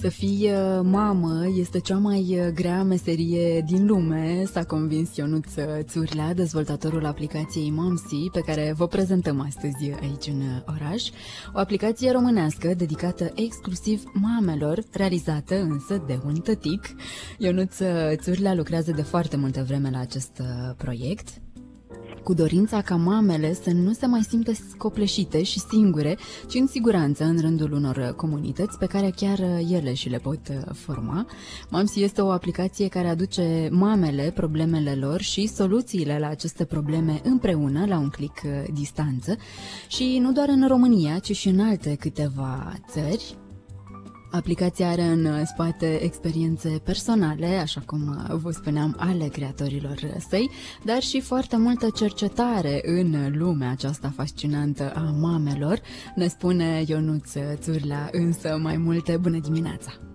Să fii uh, mamă este cea mai uh, grea meserie din lume, s-a convins Ionuț Țurlea, dezvoltatorul aplicației Momsi, pe care vă prezentăm astăzi aici în oraș. O aplicație românească dedicată exclusiv mamelor, realizată însă de un tătic. Ionuț Țurlea lucrează de foarte multă vreme la acest uh, proiect cu dorința ca mamele să nu se mai simtă scopleșite și singure, ci în siguranță în rândul unor comunități pe care chiar ele și le pot uh, forma. Mamsi este o aplicație care aduce mamele problemele lor și soluțiile la aceste probleme împreună la un click uh, distanță și nu doar în România, ci și în alte câteva țări, Aplicația are în spate experiențe personale, așa cum vă spuneam, ale creatorilor săi, dar și foarte multă cercetare în lumea aceasta fascinantă a mamelor. Ne spune Ionuț Țurla însă mai multe. Bună dimineața!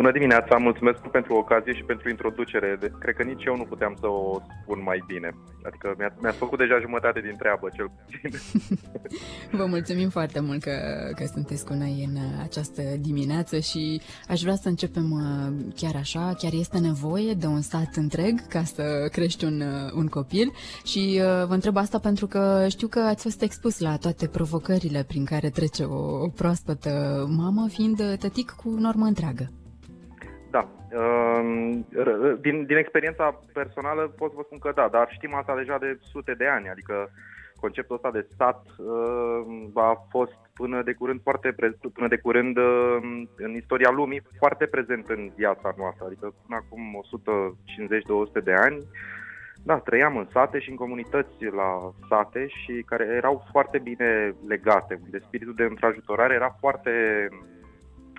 Bună dimineața, mulțumesc pentru ocazie și pentru introducere. Cred că nici eu nu puteam să o spun mai bine. Adică mi-a, mi făcut deja jumătate din treabă, cel puțin. Vă mulțumim foarte mult că, că sunteți cu noi în această dimineață și aș vrea să începem uh, chiar așa. Chiar este nevoie de un sat întreg ca să crești un, uh, un copil și uh, vă întreb asta pentru că știu că ați fost expus la toate provocările prin care trece o, o proaspătă mamă, fiind tătic cu normă întreagă. Da. Ehm, din, din experiența personală pot să vă spun că da, dar știm asta deja de sute de ani, adică conceptul ăsta de stat ehm, a fost până de curând foarte până de curând ehm, în istoria lumii foarte prezent în viața noastră, adică până acum 150-200 de ani da, trăiam în sate și în comunități la sate și care erau foarte bine legate, unde spiritul de întrajutorare era foarte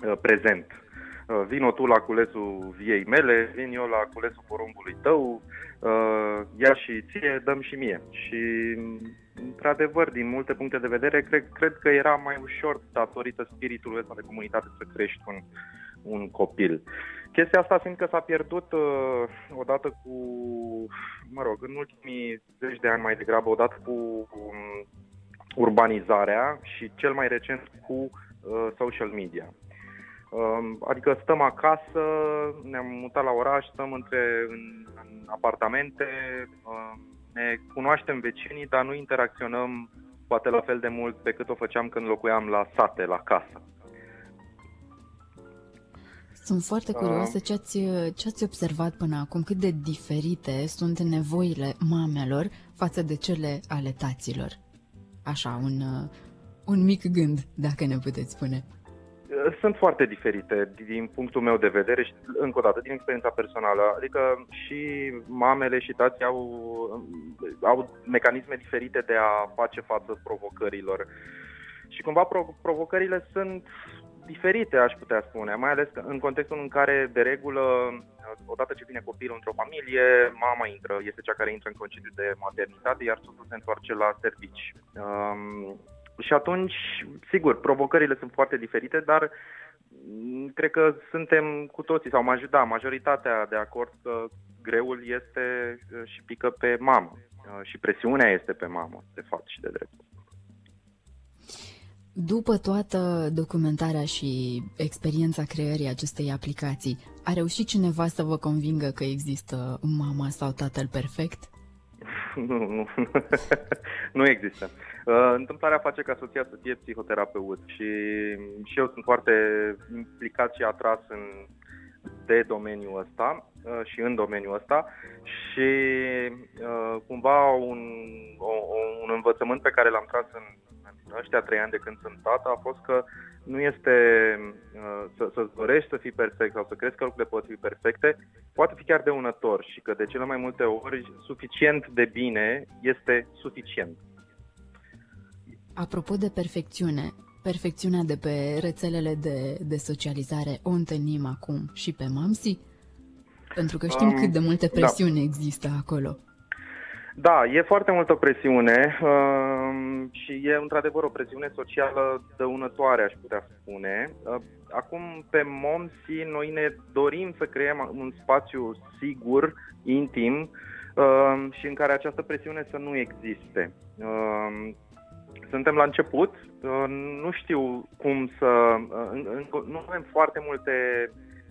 uh, prezent. Uh, vino tu la culesul viei mele, vin eu la culesul porumbului tău, uh, ia și ție, dăm și mie. Și, într-adevăr, din multe puncte de vedere, cred, cred că era mai ușor, datorită spiritului ăsta de comunitate, să crești un, un copil. Chestia asta fiindcă s-a pierdut uh, odată cu, mă rog, în ultimii zeci de ani mai degrabă, odată cu um, urbanizarea și cel mai recent cu uh, social media. Adică stăm acasă, ne-am mutat la oraș, stăm între, în, în apartamente, ne cunoaștem vecinii, dar nu interacționăm poate la fel de mult pe cât o făceam când locuiam la sate, la casă. Sunt foarte curioasă ce ați, ce ați observat până acum, cât de diferite sunt nevoile mamelor față de cele ale taților. Așa, un, un mic gând, dacă ne puteți spune sunt foarte diferite din punctul meu de vedere și, încă o dată, din experiența personală. Adică și mamele și tații au, au mecanisme diferite de a face față provocărilor. Și cumva provocările sunt diferite, aș putea spune, mai ales în contextul în care, de regulă, odată ce vine copilul într-o familie, mama intră, este cea care intră în concediu de maternitate, iar soțul se întoarce la servici. Um, și atunci, sigur, provocările sunt foarte diferite, dar mm, cred că suntem cu toții, sau da, majoritatea de acord că greul este uh, și pică pe mamă uh, și presiunea este pe mamă, de fapt și de drept. După toată documentarea și experiența creării acestei aplicații, a reușit cineva să vă convingă că există mama sau tatăl perfect? Nu, nu, nu există. Uh, întâmplarea face ca soția să fie psihoterapeut și, și eu sunt foarte implicat și atras în, de domeniul ăsta uh, și în domeniul ăsta și uh, cumva un, o, un învățământ pe care l-am tras în, în ăștia trei ani de când sunt tată a fost că nu este să, să dorești să fii perfect sau să crezi că lucrurile pot fi perfecte, poate fi chiar dăunător și că de cele mai multe ori suficient de bine este suficient. Apropo de perfecțiune, perfecțiunea de pe rețelele de, de socializare o întâlnim acum și pe Mamsi? Pentru că știm um, cât de multe da. presiuni da. există acolo. Da, e foarte multă presiune uh, și e într-adevăr o presiune socială dăunătoare, aș putea spune. Uh, acum, pe MOMSI, noi ne dorim să creăm un spațiu sigur, intim uh, și în care această presiune să nu existe. Uh, suntem la început, uh, nu știu cum să... Uh, nu avem foarte multe...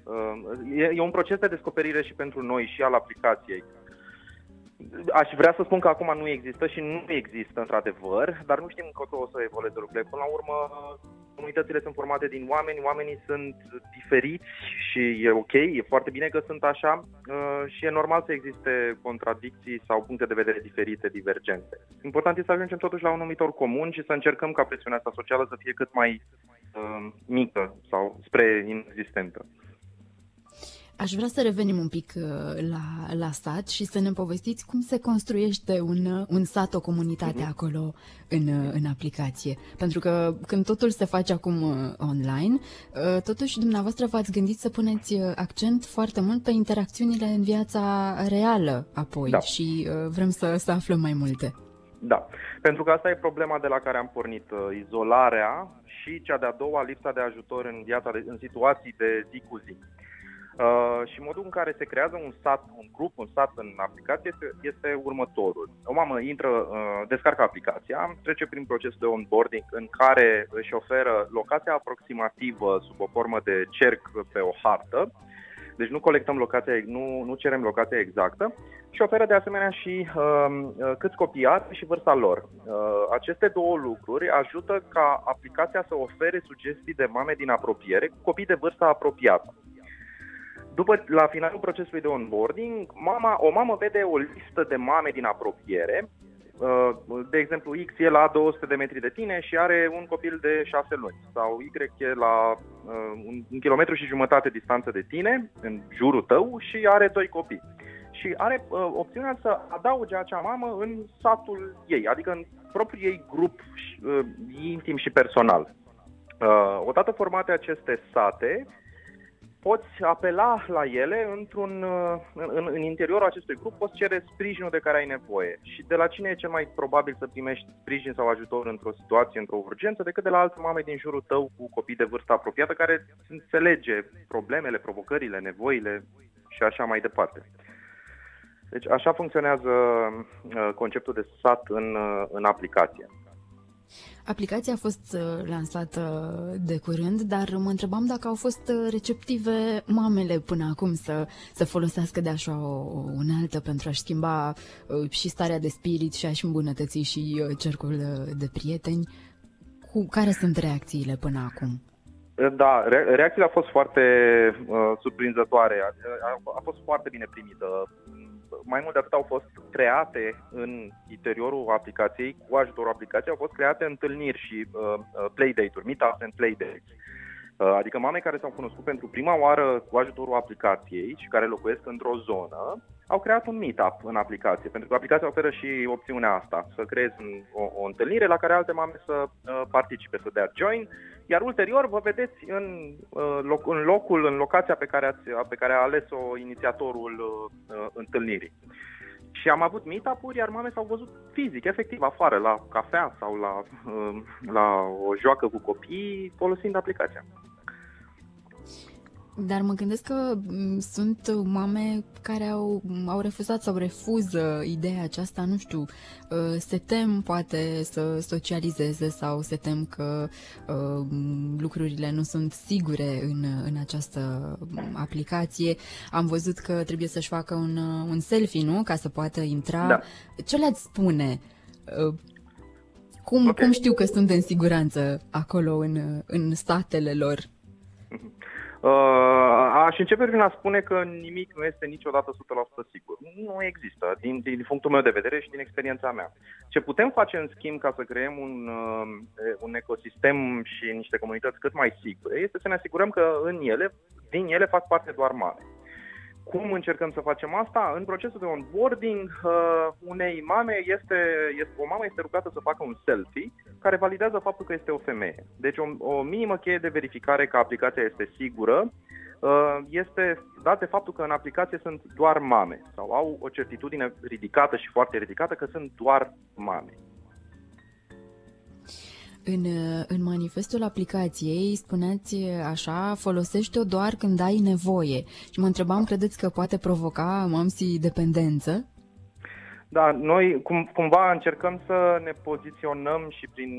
Uh, e, e un proces de descoperire și pentru noi și al aplicației. Aș vrea să spun că acum nu există și nu există într-adevăr, dar nu știm încotro o să evolueze lucrurile. Până la urmă, comunitățile sunt formate din oameni, oamenii sunt diferiți și e ok, e foarte bine că sunt așa uh, și e normal să existe contradicții sau puncte de vedere diferite, divergente. Important este să ajungem totuși la un numitor comun și să încercăm ca presiunea asta socială să fie cât mai uh, mică sau spre inexistentă. Aș vrea să revenim un pic uh, la, la sat și să ne povestiți cum se construiește un, uh, un sat, o comunitate uh-huh. acolo în, uh, în aplicație. Pentru că când totul se face acum online, totuși dumneavoastră v-ați gândit să puneți accent foarte mult pe interacțiunile în viața reală apoi da. și vrem să, să aflăm mai multe. Da, pentru că asta e problema de la care am pornit, izolarea și cea de-a doua, lipsa de ajutor în viața, de, în situații de zi cu zi. Uh, și modul în care se creează un sat, un grup, un sat în aplicație este, este următorul. O mamă intră, uh, descarcă aplicația, trece prin procesul de onboarding în care își oferă locația aproximativă sub o formă de cerc pe o hartă, deci nu colectăm locația, nu, nu cerem locația exactă și oferă de asemenea și uh, câți copii are și vârsta lor. Uh, aceste două lucruri ajută ca aplicația să ofere sugestii de mame din apropiere cu copii de vârstă apropiată. După, la finalul procesului de onboarding, mama, o mamă vede o listă de mame din apropiere, uh, de exemplu, X e la 200 de metri de tine și are un copil de 6 luni sau Y e la uh, un, un kilometru și jumătate distanță de tine, în jurul tău și are doi copii. Și are uh, opțiunea să adauge acea mamă în satul ei, adică în propriul ei grup uh, intim și personal. Uh, odată formate aceste sate, poți apela la ele într-un, uh, în, în interiorul acestui grup, poți cere sprijinul de care ai nevoie. Și de la cine e cel mai probabil să primești sprijin sau ajutor într-o situație, într-o urgență, decât de la alte mame din jurul tău cu copii de vârstă apropiată care înțelege problemele, provocările, nevoile și așa mai departe. Deci așa funcționează uh, conceptul de sat în, uh, în aplicație. Aplicația a fost uh, lansată de curând, dar mă întrebam dacă au fost uh, receptive mamele până acum să, să folosească de așa o, o unealtă pentru a-și schimba uh, și starea de spirit și a-și îmbunătăți și cercul de prieteni. Cu care sunt reacțiile până acum? Da, re- reacțiile au fost foarte uh, surprinzătoare. A, a, a fost foarte bine primită mai mult de atât au fost create în interiorul aplicației, cu ajutorul aplicației, au fost create întâlniri și uh, uh playdate-uri, meetups and playdates. Uh, adică mame care s-au cunoscut pentru prima oară cu ajutorul aplicației și care locuiesc într-o zonă, au creat un meetup în aplicație, pentru că aplicația oferă și opțiunea asta, să creezi o, o întâlnire la care alte mame să uh, participe, să dea join, iar ulterior vă vedeți în, uh, loc, în locul, în locația pe care, ați, pe care a ales-o inițiatorul uh, uh, întâlnirii. Și am avut meetup-uri, iar mame s-au văzut fizic, efectiv, afară, la cafea sau la, uh, la o joacă cu copii, folosind aplicația. Dar mă gândesc că mm, sunt mame care au, au refuzat sau refuză ideea aceasta, nu știu, uh, se tem poate să socializeze sau se tem că uh, lucrurile nu sunt sigure în, în această aplicație. Am văzut că trebuie să-și facă un, un selfie, nu? Ca să poată intra. Da. Ce le-ați spune? Uh, cum, okay. cum știu că sunt în siguranță acolo în, în statele lor? Uh, aș începe prin a spune că nimic nu este niciodată 100% sigur. Nu există, din, din punctul meu de vedere și din experiența mea. Ce putem face, în schimb, ca să creăm un, uh, un ecosistem și niște comunități cât mai sigure, este să ne asigurăm că în ele, din ele fac parte doar mame. Cum încercăm să facem asta? În procesul de onboarding, uh, unei mame este, este, o mamă este rugată să facă un selfie care validează faptul că este o femeie. Deci o, o minimă cheie de verificare că aplicația este sigură uh, este dat de faptul că în aplicație sunt doar mame sau au o certitudine ridicată și foarte ridicată că sunt doar mame. În, în manifestul aplicației spuneați așa, folosește-o doar când ai nevoie. Și mă întrebam, credeți că poate provoca mamsi dependență? Da, noi cum, cumva încercăm să ne poziționăm și prin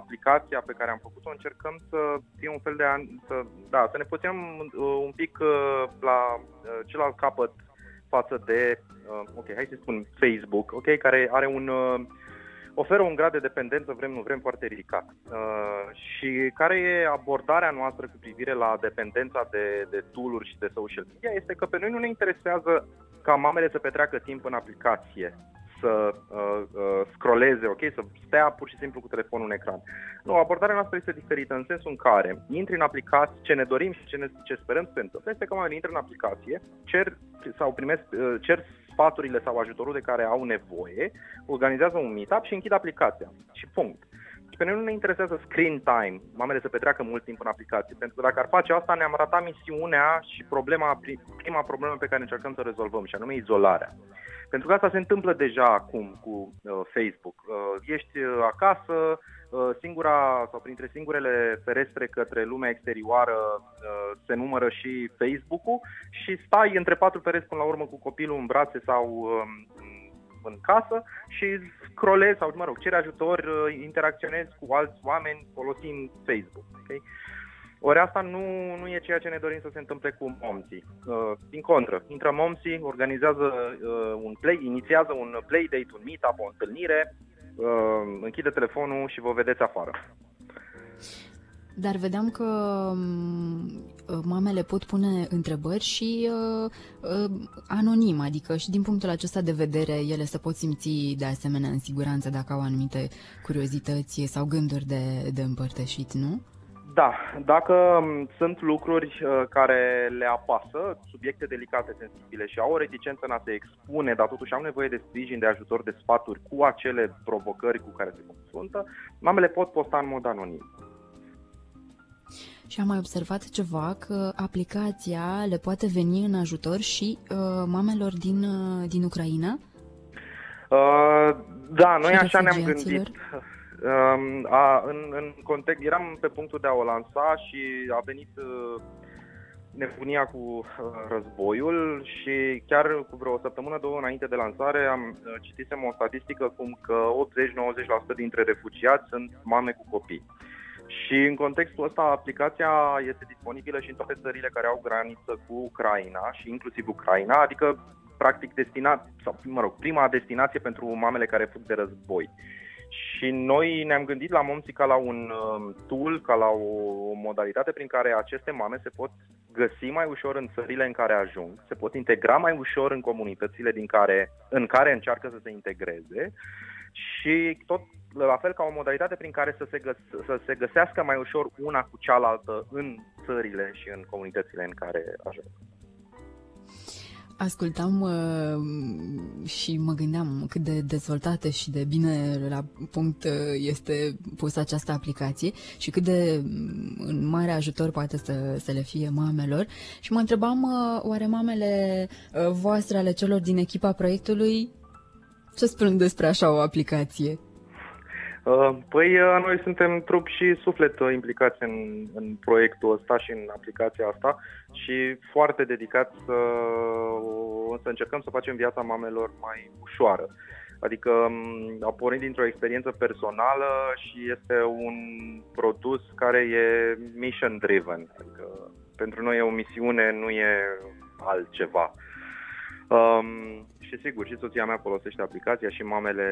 aplicația pe care am făcut-o încercăm să fie un fel de, să, da, să ne poziționăm uh, un pic uh, la uh, celălalt capăt față de, ok, hai să spun Facebook, ok, care are un oferă un grad de dependență, vrem nu vrem, foarte ridicat. Uh, și care e abordarea noastră cu privire la dependența de, de tool și de social media? Este că pe noi nu ne interesează ca mamele să petreacă timp în aplicație, să uh, uh, scrolleze, ok, să stea pur și simplu cu telefonul în ecran. Nu, abordarea noastră este diferită în sensul în care intri în aplicație, ce ne dorim și ce, ne, ce sperăm să se întâmple, este că oamenii intră în aplicație, cer sau primesc, uh, cer sfaturile sau ajutorul de care au nevoie, organizează un meetup și închid aplicația. Și punct. Și pe noi nu ne interesează screen time, mamele să petreacă mult timp în aplicație, pentru că dacă ar face asta ne-am ratat misiunea și problema, prima problemă pe care încercăm să o rezolvăm, și anume izolarea. Pentru că asta se întâmplă deja acum cu uh, Facebook. Uh, ești uh, acasă, uh, singura sau printre singurele ferestre către lumea exterioară uh, se numără și Facebook-ul și stai între patru pereți până la urmă cu copilul în brațe sau uh, în casă și scrollezi sau, mă rog, ceri ajutor, uh, interacționezi cu alți oameni folosind Facebook. Okay? Ori asta nu, nu e ceea ce ne dorim să se întâmple cu Momsi. Uh, din contră, intră Momsi, organizează uh, un play, inițiază un play date, un meetup, o întâlnire, uh, închide telefonul și vă vedeți afară. Dar vedeam că mm, mamele pot pune întrebări și uh, uh, anonim, adică și din punctul acesta de vedere ele se pot simți de asemenea în siguranță dacă au anumite curiozități sau gânduri de, de împărtășit, nu? Da, dacă mm, sunt lucruri uh, care le apasă, subiecte delicate, sensibile și au o reticență în a se expune, dar totuși au nevoie de sprijin, de ajutor, de sfaturi cu acele provocări cu care se confruntă, mamele pot posta în mod anonim. Și am mai observat ceva că aplicația le poate veni în ajutor și uh, mamelor din, uh, din Ucraina? Uh, da, noi așa ne-am gândit. Uh, a, în, în context, eram pe punctul de a o lansa și a venit uh, nebunia cu uh, războiul și chiar cu vreo săptămână, două înainte de lansare am uh, citisem o statistică cum că 80-90% dintre refugiați sunt mame cu copii. Și în contextul ăsta, aplicația este disponibilă și în toate țările care au graniță cu Ucraina și inclusiv Ucraina, adică practic destinat, sau mă rog, prima destinație pentru mamele care fug de război. Și noi ne-am gândit la Momsi ca la un um, tool, ca la o modalitate prin care aceste mame se pot găsi mai ușor în țările în care ajung, se pot integra mai ușor în comunitățile din care, în care încearcă să se integreze și tot la fel ca o modalitate prin care să se, găs- să se găsească mai ușor una cu cealaltă în țările și în comunitățile în care ajung. Ascultam uh, și mă gândeam cât de dezvoltată și de bine la punct uh, este pusă această aplicație și cât de mm, în mare ajutor poate să, să le fie mamelor. Și mă întrebam, uh, oare mamele uh, voastre ale celor din echipa proiectului ce spun despre așa o aplicație? Uh, păi uh, noi suntem trup și suflet uh, implicați în, în proiectul ăsta și în aplicația asta și foarte dedicați să, să încercăm să facem viața mamelor mai ușoară. Adică um, a pornit dintr-o experiență personală și este un produs care e mission driven. Adică pentru noi e o misiune, nu e altceva. Um, și sigur, și soția mea folosește aplicația și mamele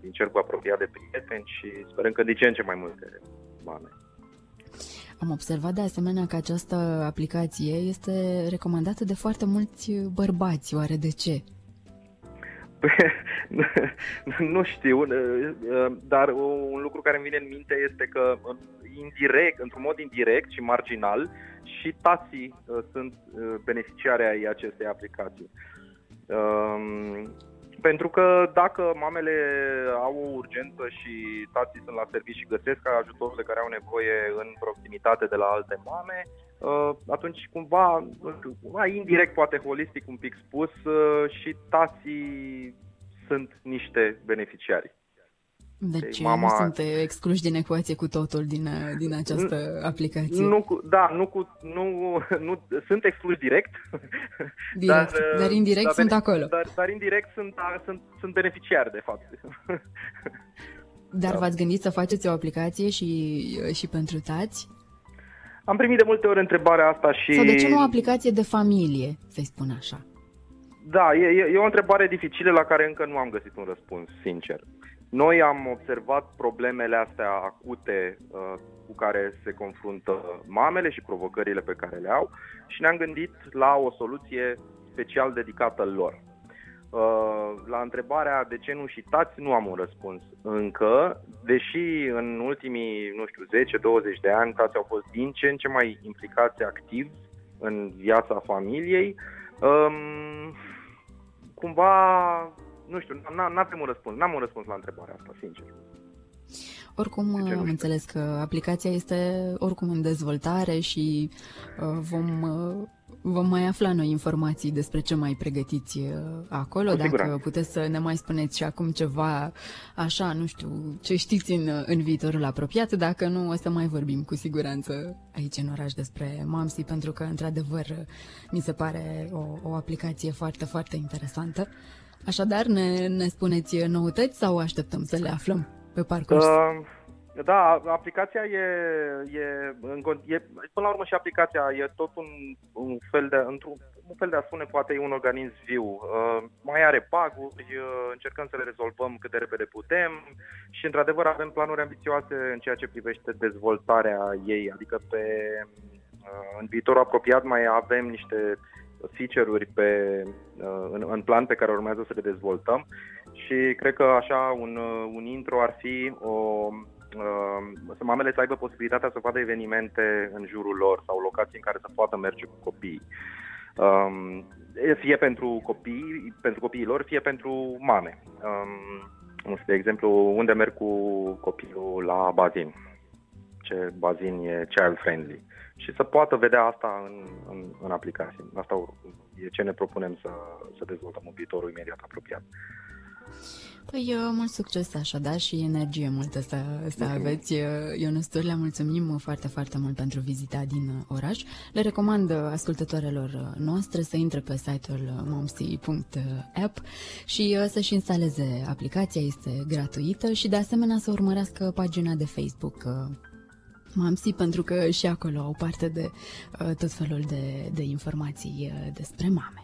din cercul apropiat de prieteni și sperăm că din ce în ce mai multe mame. Am observat de asemenea că această aplicație este recomandată de foarte mulți bărbați. Oare de ce? nu știu, dar un lucru care îmi vine în minte este că indirect, într-un mod indirect și marginal, și tații uh, sunt uh, beneficiari ai acestei aplicații. Um, pentru că dacă mamele au o urgență și tații sunt la serviciu și găsesc ajutorul de care au nevoie în proximitate de la alte mame, atunci cumva, nu știu, mai indirect, poate holistic un pic spus, și tații sunt niște beneficiari. Deci mama... nu sunt excluși din ecuație cu totul din, din această aplicație. Nu, cu, da, nu, cu, nu, nu sunt excluși direct. direct dar, dar indirect dar, sunt acolo. Dar, dar indirect sunt, sunt, sunt beneficiari, de fapt. Dar da. v-ați gândit să faceți o aplicație și, și pentru tați? Am primit de multe ori întrebarea asta și... Sau de ce nu o aplicație de familie, să-i spun așa? Da, e, e o întrebare dificilă la care încă nu am găsit un răspuns, sincer. Noi am observat problemele astea acute uh, cu care se confruntă mamele și provocările pe care le au și ne-am gândit la o soluție special dedicată lor. Uh, la întrebarea de ce nu și tați, nu am un răspuns încă, deși în ultimii, nu știu, 10-20 de ani tați au fost din ce în ce mai implicați activ în viața familiei. Um, cumva nu știu, nu avem un răspuns, n-am un răspuns la întrebarea asta, sincer. Oricum, am înțeles că aplicația este oricum în dezvoltare și uh, vom, uh, vom mai afla noi informații despre ce mai pregătiți uh, acolo. Cu Dacă siguranță. puteți să ne mai spuneți și acum ceva așa, nu știu, ce știți în, în viitorul apropiat, dacă nu o să mai vorbim cu siguranță aici în oraș despre Mamsi, pentru că, într-adevăr, mi se pare o, o aplicație foarte, foarte interesantă. Așadar, ne, ne spuneți noutăți sau așteptăm să le aflăm pe parcurs? Uh, da, aplicația e, e, e, până la urmă și aplicația e tot un, un fel de, într-un un fel de a spune, poate e un organism viu. Uh, mai are paguri, uh, încercăm să le rezolvăm cât de repede putem și, într-adevăr, avem planuri ambițioase în ceea ce privește dezvoltarea ei. Adică, pe, uh, în viitor apropiat, mai avem niște feature-uri pe, uh, în, în plan pe care urmează să le dezvoltăm și cred că așa un, uh, un intro ar fi o, uh, să mamele să aibă posibilitatea să vadă evenimente în jurul lor sau locații în care să poată merge cu copiii. Um, fie pentru copii, pentru copiii lor, fie pentru mame. Um, de exemplu, unde merg cu copilul la bazin, ce bazin e child friendly și să poată vedea asta în, în, în aplicație. Asta e ce ne propunem să, să dezvoltăm în viitorul imediat apropiat. Păi, mult succes așadar și energie multă să, să aveți. Ionuț le mulțumim foarte, foarte mult pentru vizita din oraș. Le recomand ascultătoarelor noastre să intre pe site-ul momsi.app și să-și instaleze aplicația, este gratuită și de asemenea să urmărească pagina de Facebook Mamsi, pentru că și acolo au parte de uh, tot felul de, de informații uh, despre mame.